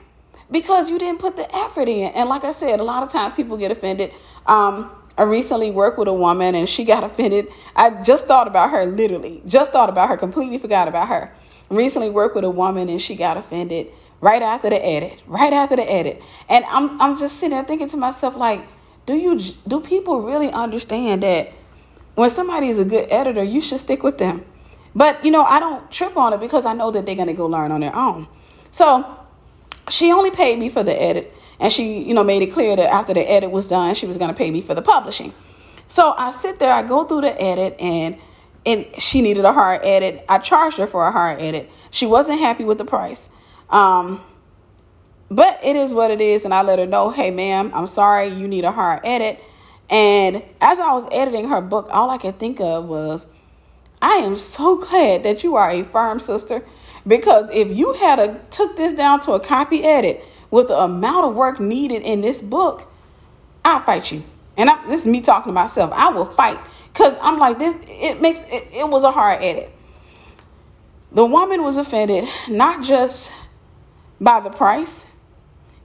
because you didn't put the effort in. And like I said, a lot of times people get offended. Um, I recently worked with a woman and she got offended. I just thought about her, literally, just thought about her, completely forgot about her. Recently worked with a woman and she got offended right after the edit, right after the edit. And I'm, I'm just sitting there thinking to myself, like, do you, do people really understand that when somebody is a good editor, you should stick with them? But, you know, I don't trip on it because I know that they're going to go learn on their own. So she only paid me for the edit. And she, you know, made it clear that after the edit was done, she was going to pay me for the publishing. So I sit there, I go through the edit, and and she needed a hard edit. I charged her for a hard edit. She wasn't happy with the price. Um, but it is what it is, and I let her know, hey, ma'am, I'm sorry, you need a hard edit. And as I was editing her book, all I could think of was, I am so glad that you are a firm sister because if you had a, took this down to a copy edit with the amount of work needed in this book, I'll fight you. And I, this is me talking to myself. I will fight because I'm like this. It makes it, it was a hard edit. The woman was offended not just by the price,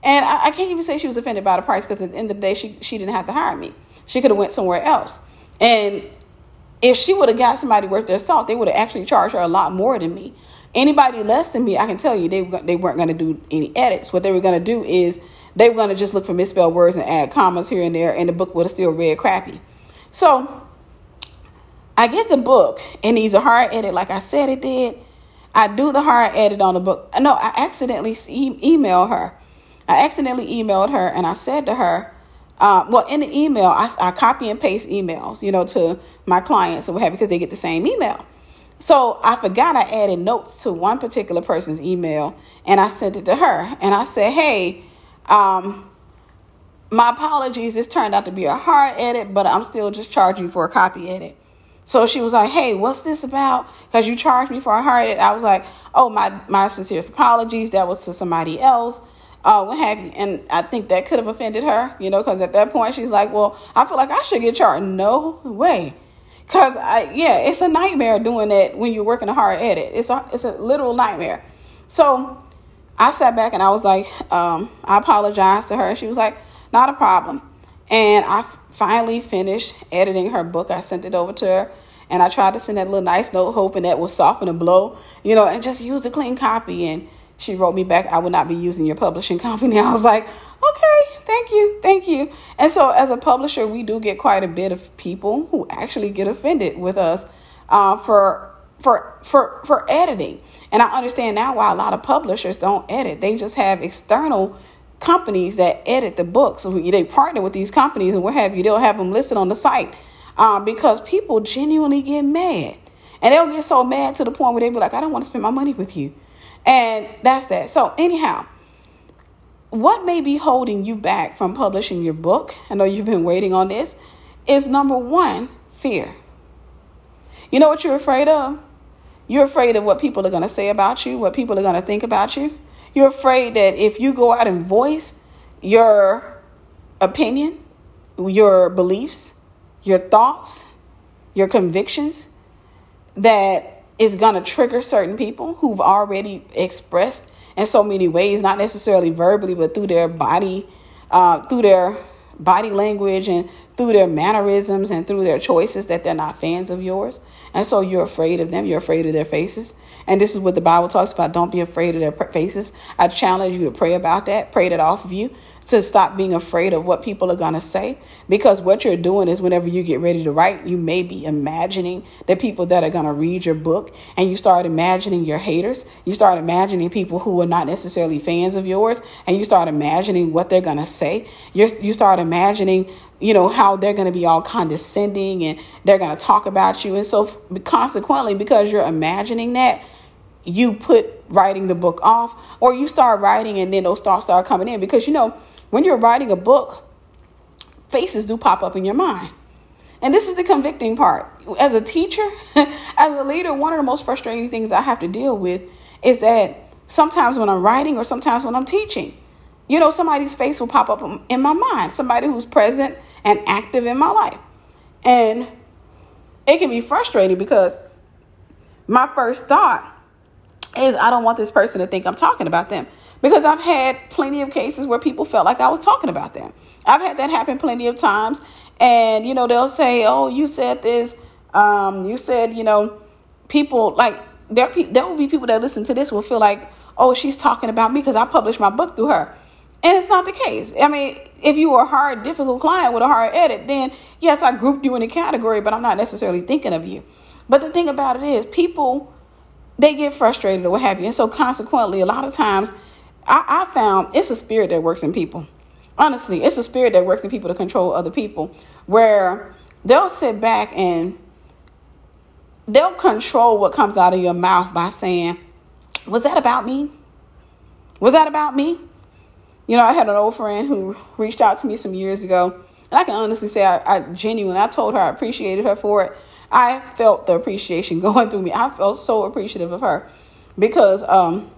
and I, I can't even say she was offended by the price because at the end of the day, she she didn't have to hire me. She could have went somewhere else. And if she would have got somebody worth their salt, they would have actually charged her a lot more than me. Anybody less than me, I can tell you, they they weren't going to do any edits. What they were going to do is they were going to just look for misspelled words and add commas here and there, and the book would have still read crappy. So I get the book, and needs a hard edit, like I said it did. I do the hard edit on the book. No, I accidentally e- email her. I accidentally emailed her, and I said to her, uh, well, in the email, I, I, copy and paste emails, you know, to my clients or what have because they get the same email. So I forgot I added notes to one particular person's email, and I sent it to her, and I said, hey, um, my apologies. This turned out to be a hard edit, but I'm still just charging for a copy edit. So she was like, "Hey, what's this about? Because you charged me for a hard edit." I was like, "Oh, my my sincerest apologies. That was to somebody else." Uh, what have you? And I think that could have offended her, you know, because at that point she's like, "Well, I feel like I should get charged." No way, because I yeah, it's a nightmare doing that when you're working a hard edit. It's a it's a literal nightmare. So I sat back and I was like, um, I apologized to her. She was like, not a problem. And I finally finished editing her book. I sent it over to her. And I tried to send that little nice note, hoping that would soften the blow, you know, and just use the clean copy. And she wrote me back, I would not be using your publishing company. I was like, okay, thank you, thank you. And so, as a publisher, we do get quite a bit of people who actually get offended with us uh, for for for for editing. And I understand now why a lot of publishers don't edit. They just have external companies that edit the books. So they partner with these companies and what have you. They'll have them listed on the site um, because people genuinely get mad. And they'll get so mad to the point where they'll be like, I don't want to spend my money with you. And that's that. So, anyhow, what may be holding you back from publishing your book? I know you've been waiting on this. Is number one, fear. You know what you're afraid of? You're afraid of what people are going to say about you, what people are going to think about you. You're afraid that if you go out and voice your opinion, your beliefs, your thoughts, your convictions, that is going to trigger certain people who've already expressed in so many ways, not necessarily verbally, but through their body, uh, through their body language and through their mannerisms and through their choices that they're not fans of yours. And so you're afraid of them. You're afraid of their faces. And this is what the Bible talks about. Don't be afraid of their faces. I challenge you to pray about that, pray that off of you, to stop being afraid of what people are going to say. Because what you're doing is whenever you get ready to write, you may be imagining the people that are going to read your book. And you start imagining your haters. You start imagining people who are not necessarily fans of yours. And you start imagining what they're going to say. You're, you start imagining you know how they're going to be all condescending and they're going to talk about you and so consequently because you're imagining that you put writing the book off or you start writing and then those thoughts start coming in. Because you know when you're writing a book faces do pop up in your mind. And this is the convicting part. As a teacher as a leader one of the most frustrating things i have to deal with is that sometimes when i'm writing or sometimes when i'm teaching you know somebody's face will pop up in my mind somebody who's present and active in my life. And it can be frustrating because my first thought is I don't want this person to think I'm talking about them. Because I've had plenty of cases where people felt like I was talking about them. I've had that happen plenty of times. And, you know, they'll say, oh, you said this. Um, you said, you know, people like there, there will be people that listen to this will feel like, oh, she's talking about me because I published my book through her. And it's not the case. I mean, if you were a hard, difficult client with a hard edit, then yes, I grouped you in a category, but I'm not necessarily thinking of you. But the thing about it is, people they get frustrated or what have you, and so consequently, a lot of times, I, I found it's a spirit that works in people. Honestly, it's a spirit that works in people to control other people, where they'll sit back and they'll control what comes out of your mouth by saying, "Was that about me? Was that about me?" You know, I had an old friend who reached out to me some years ago, and I can honestly say I, I genuinely, I told her I appreciated her for it. I felt the appreciation going through me. I felt so appreciative of her because um,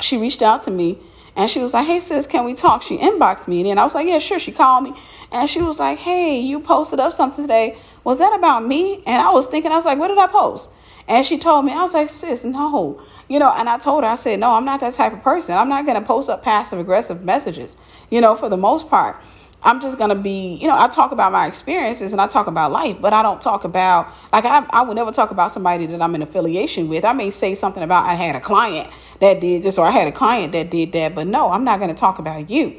she reached out to me and she was like, Hey, sis, can we talk? She inboxed me. And I was like, Yeah, sure. She called me and she was like, Hey, you posted up something today. Was that about me? And I was thinking, I was like, What did I post? And she told me, I was like, sis, no. You know, and I told her, I said, no, I'm not that type of person. I'm not going to post up passive aggressive messages, you know, for the most part. I'm just to be, you know, I talk about my experiences and I talk about life, but I don't talk about, like, I, I would never talk about somebody that I'm in affiliation with. I may say something about I had a client that did this or I had a client that did that, but no, I'm not to talk about you.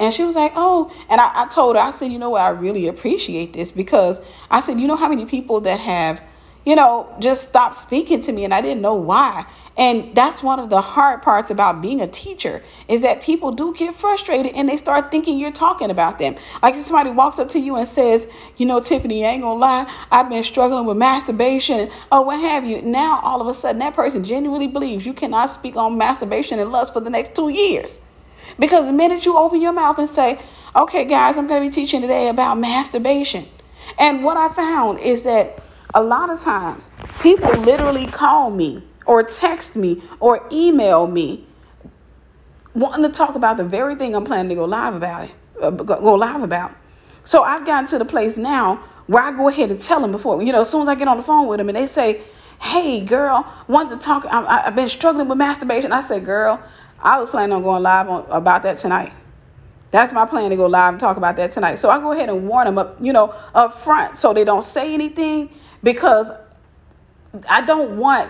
And she was like, oh, and I, I told her, I said, you know what, I really appreciate this because I said, you know how many people that have you know, just stopped speaking to me and I didn't know why. And that's one of the hard parts about being a teacher is that people do get frustrated and they start thinking you're talking about them. Like if somebody walks up to you and says, you know, Tiffany, I ain't gonna lie, I've been struggling with masturbation oh what have you. Now all of a sudden that person genuinely believes you cannot speak on masturbation and lust for the next two years. Because the minute you open your mouth and say, okay guys, I'm gonna be teaching today about masturbation. And what I found is that a lot of times people literally call me or text me or email me wanting to talk about the very thing I'm planning to go live about it, uh, go live about. So I've gotten to the place now where I go ahead and tell them before, you know, as soon as I get on the phone with them and they say, "Hey, girl, want to talk? I, have been struggling with masturbation." I said, "Girl, I was planning on going live on, about that tonight." That's my plan to go live and talk about that tonight. So I go ahead and warn them up, you know, up front so they don't say anything because I don't want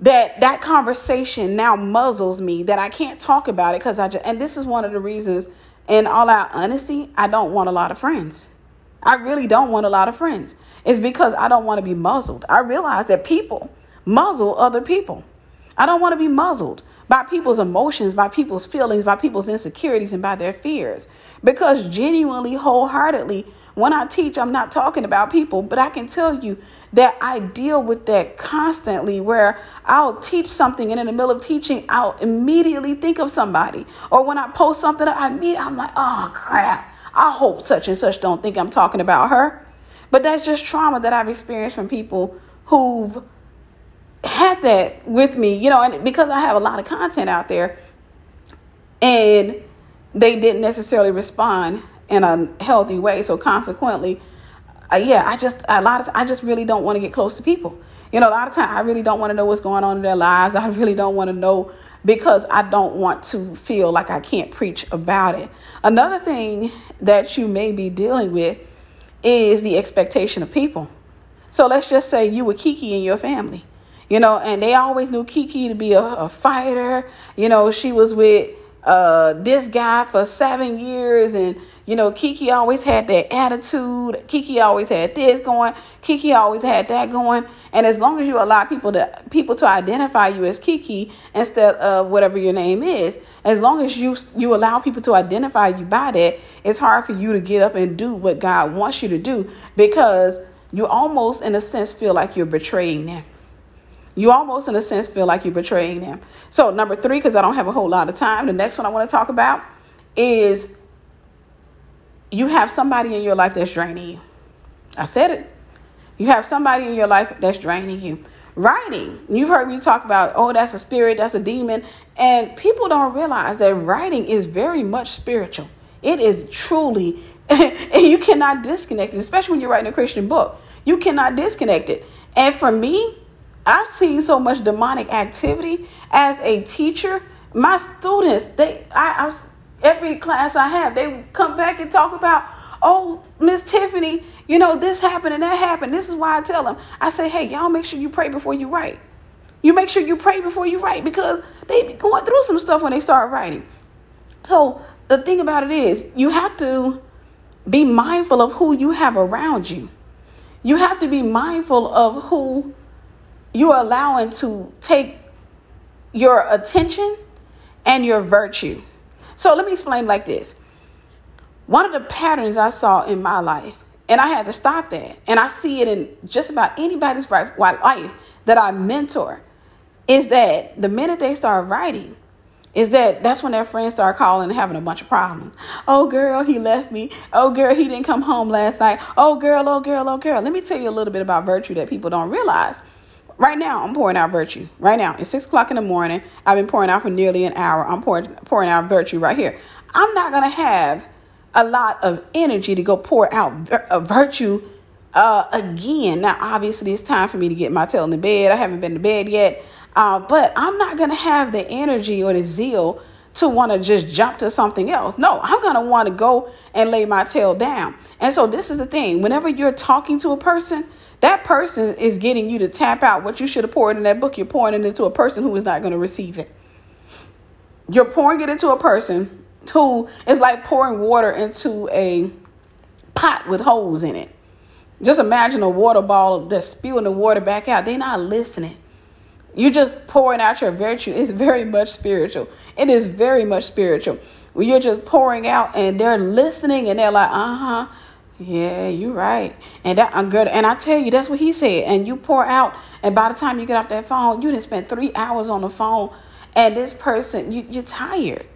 that that conversation now muzzles me that I can't talk about it because I just, and this is one of the reasons in all out honesty I don't want a lot of friends. I really don't want a lot of friends. It's because I don't want to be muzzled. I realize that people muzzle other people. I don't want to be muzzled by people's emotions, by people's feelings, by people's insecurities, and by their fears. Because genuinely, wholeheartedly, when I teach, I'm not talking about people, but I can tell you that I deal with that constantly where I'll teach something and in the middle of teaching, I'll immediately think of somebody. Or when I post something I meet, I'm like, oh crap, I hope such and such don't think I'm talking about her. But that's just trauma that I've experienced from people who've had that with me, you know, and because I have a lot of content out there and they didn't necessarily respond in a healthy way. So consequently, uh, yeah, I just a lot of I just really don't want to get close to people. You know, a lot of times I really don't want to know what's going on in their lives. I really don't want to know because I don't want to feel like I can't preach about it. Another thing that you may be dealing with is the expectation of people. So let's just say you were Kiki in your family you know, and they always knew Kiki to be a, a fighter. You know, she was with uh, this guy for seven years, and you know, Kiki always had that attitude. Kiki always had this going. Kiki always had that going. And as long as you allow people to people to identify you as Kiki instead of whatever your name is, as long as you you allow people to identify you by that, it's hard for you to get up and do what God wants you to do because you almost, in a sense, feel like you're betraying them you almost, in a sense, feel like you're betraying them. So, number three, because I don't have a whole lot of time, the next one I want to talk about is you have somebody in your life that's draining you. I said it. You have somebody in your life that's draining you. Writing, you've heard me talk about, oh, that's a spirit, that's a demon. And people don't realize that writing is very much spiritual. It is truly, and you cannot disconnect it, especially when you're writing a Christian book. You cannot disconnect it. And for me, I've seen so much demonic activity as a teacher. My students, they, I, I every class I have, they come back and talk about, oh, Miss Tiffany, you know, this happened and that happened. This is why I tell them. I say, hey, y'all make sure you pray before you write. You make sure you pray before you write because they be going through some stuff when they start writing. So the thing about it is, you have to be mindful of who you have around you. you have to be mindful of who you're allowing to take your attention and your virtue. So let me explain like this. One of the patterns I saw in my life, and I had to stop that, and I see it in just about anybody's life that I mentor, is that the minute they start writing, is that that's when their friends start calling and having a bunch of problems. Oh, girl, he left me. Oh, girl, he didn't come home last night. Oh, girl, oh, girl, oh, girl. Let me tell you a little bit about virtue that people don't realize. Right now, I'm pouring out virtue. Right now, it's six o'clock in the morning. I've been pouring out for nearly an hour. I'm pouring pouring out virtue right here. I'm not gonna have a lot of energy to go pour out a virtue uh, again. Now, obviously, it's time for me to get my tail in the bed. I haven't been to bed yet. Uh, but I'm not going to have the energy or the zeal to want to just jump to something else. No, I'm going to want to go and lay my tail down. And so, this is the thing whenever you're talking to a person, that person is getting you to tap out what you should have poured in that book. You're pouring it into a person who is not going to receive it. You're pouring it into a person who is like pouring water into a pot with holes in it. Just imagine a water ball that's spewing the water back out. They're not listening. You're just pouring out your virtue. It's very much spiritual. It is very much spiritual. You're just pouring out and they're listening and they're like, uh huh. Yeah, you're right. And that uh, I'm good. And I tell you, that's what he said. And you pour out, and by the time you get off that phone, you didn't spend three hours on the phone. And this person, you, you're tired.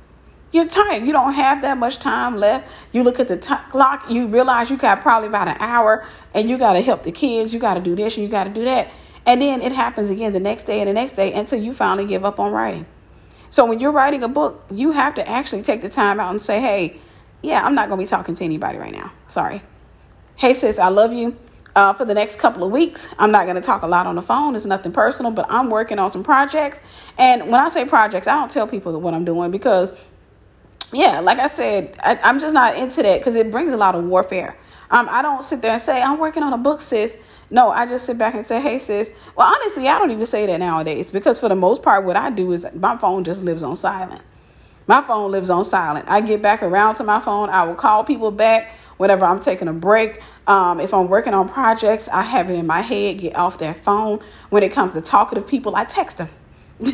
You're tired. You don't have that much time left. You look at the t- clock, you realize you got probably about an hour, and you got to help the kids. You got to do this and you got to do that. And then it happens again the next day and the next day until you finally give up on writing. So when you're writing a book, you have to actually take the time out and say, hey, yeah, I'm not going to be talking to anybody right now. Sorry. Hey, sis, I love you. Uh, for the next couple of weeks, I'm not going to talk a lot on the phone. It's nothing personal, but I'm working on some projects. And when I say projects, I don't tell people what I'm doing because, yeah, like I said, I, I'm just not into that because it brings a lot of warfare. Um, I don't sit there and say, I'm working on a book, sis. No, I just sit back and say, hey, sis. Well, honestly, I don't even say that nowadays because for the most part, what I do is my phone just lives on silent. My phone lives on silent. I get back around to my phone. I will call people back whenever I'm taking a break. Um, if I'm working on projects, I have it in my head, get off that phone. When it comes to talkative people, I text them.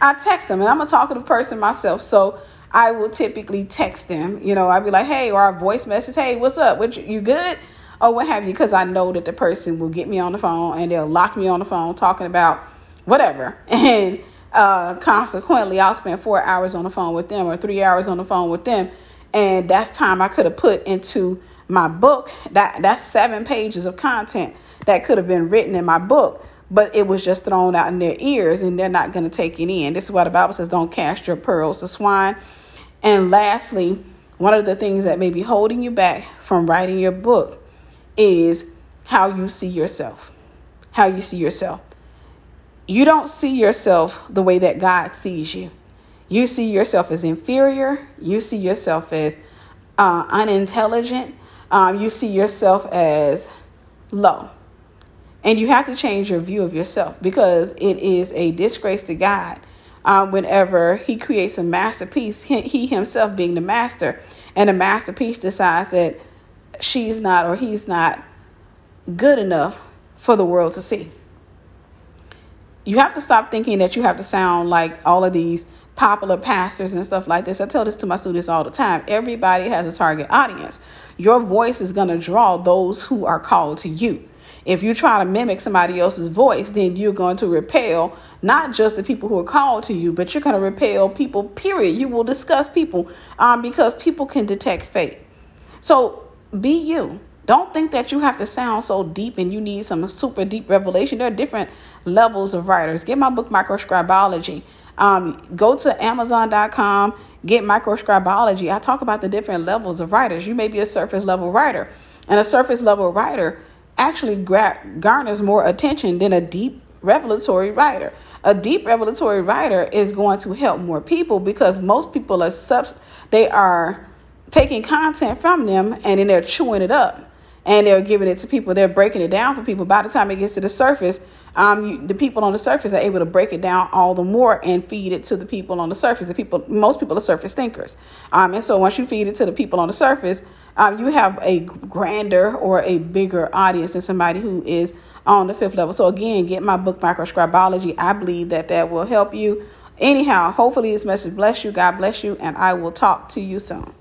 I text them, and I'm a talkative person myself. So I will typically text them. You know, I'd be like, hey, or a voice message, hey, what's up? What you, good? Or what have you? Because I know that the person will get me on the phone and they'll lock me on the phone talking about whatever. And uh, consequently, I'll spend four hours on the phone with them or three hours on the phone with them. And that's time I could have put into my book. That that's seven pages of content that could have been written in my book but it was just thrown out in their ears and they're not going to take it in. This is why the Bible says, Don't cast your pearls to swine. And lastly, one of the things that may be holding you back from writing your book is how you see yourself. How you see yourself. You don't see yourself the way that God sees you. You see yourself as inferior. You see yourself as uh, unintelligent. Um, you see yourself as low. And you have to change your view of yourself because it is a disgrace to God uh, whenever He creates a masterpiece, he, he Himself being the master, and the masterpiece decides that she's not or he's not good enough for the world to see. You have to stop thinking that you have to sound like all of these popular pastors and stuff like this. I tell this to my students all the time. Everybody has a target audience. Your voice is going to draw those who are called to you. If you try to mimic somebody else's voice, then you're going to repel not just the people who are called to you, but you're going to repel people, period. You will discuss people um, because people can detect fate. So be you. Don't think that you have to sound so deep and you need some super deep revelation. There are different levels of writers. Get my book, Microscribology. Um, go to Amazon.com, get Microscribology. I talk about the different levels of writers. You may be a surface level writer, and a surface level writer actually garners more attention than a deep revelatory writer. A deep revelatory writer is going to help more people because most people are sub they are taking content from them and then they're chewing it up. and they're giving it to people. They're breaking it down for people. By the time it gets to the surface, um, you, the people on the surface are able to break it down all the more and feed it to the people on the surface. The people, most people are surface thinkers, um, and so once you feed it to the people on the surface, um, you have a grander or a bigger audience than somebody who is on the fifth level. So again, get my book Microscribology. I believe that that will help you. Anyhow, hopefully this message bless you. God bless you, and I will talk to you soon.